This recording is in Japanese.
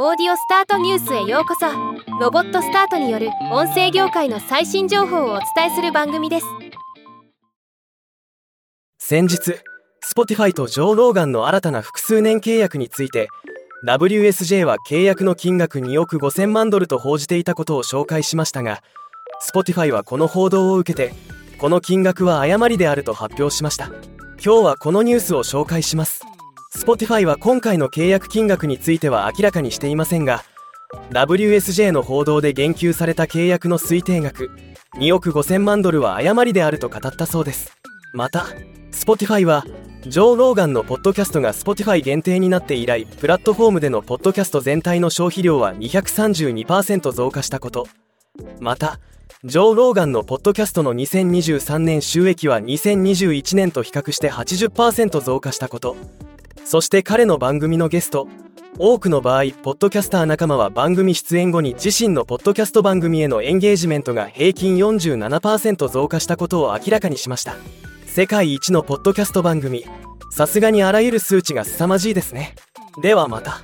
オーディオスタートニュースへようこそ。ロボットスタートによる音声業界の最新情報をお伝えする番組です。先日 Spotify とジョー・ローガンの新たな複数年契約について WSJ は契約の金額2億5000万ドルと報じていたことを紹介しましたが Spotify はこの報道を受けてこの金額は誤りであると発表しました。今日はこのニュースを紹介します。Spotify は今回の契約金額については明らかにしていませんが WSJ の報道で言及された契約の推定額2億5000万ドルは誤りであると語ったそうです。また Spotify はジョー・ローガンのポッドキャストが Spotify 限定になって以来プラットフォームでのポッドキャスト全体の消費量は232%増加したこと。またジョー・ローガンのポッドキャストの2023年収益は2021年と比較して80%増加したこと。そして彼の番組のゲスト多くの場合ポッドキャスター仲間は番組出演後に自身のポッドキャスト番組へのエンゲージメントが平均47%増加したことを明らかにしました。世界一のポッドキャスト番組。さすがにあらゆる数値が凄まじいですね。ではまた。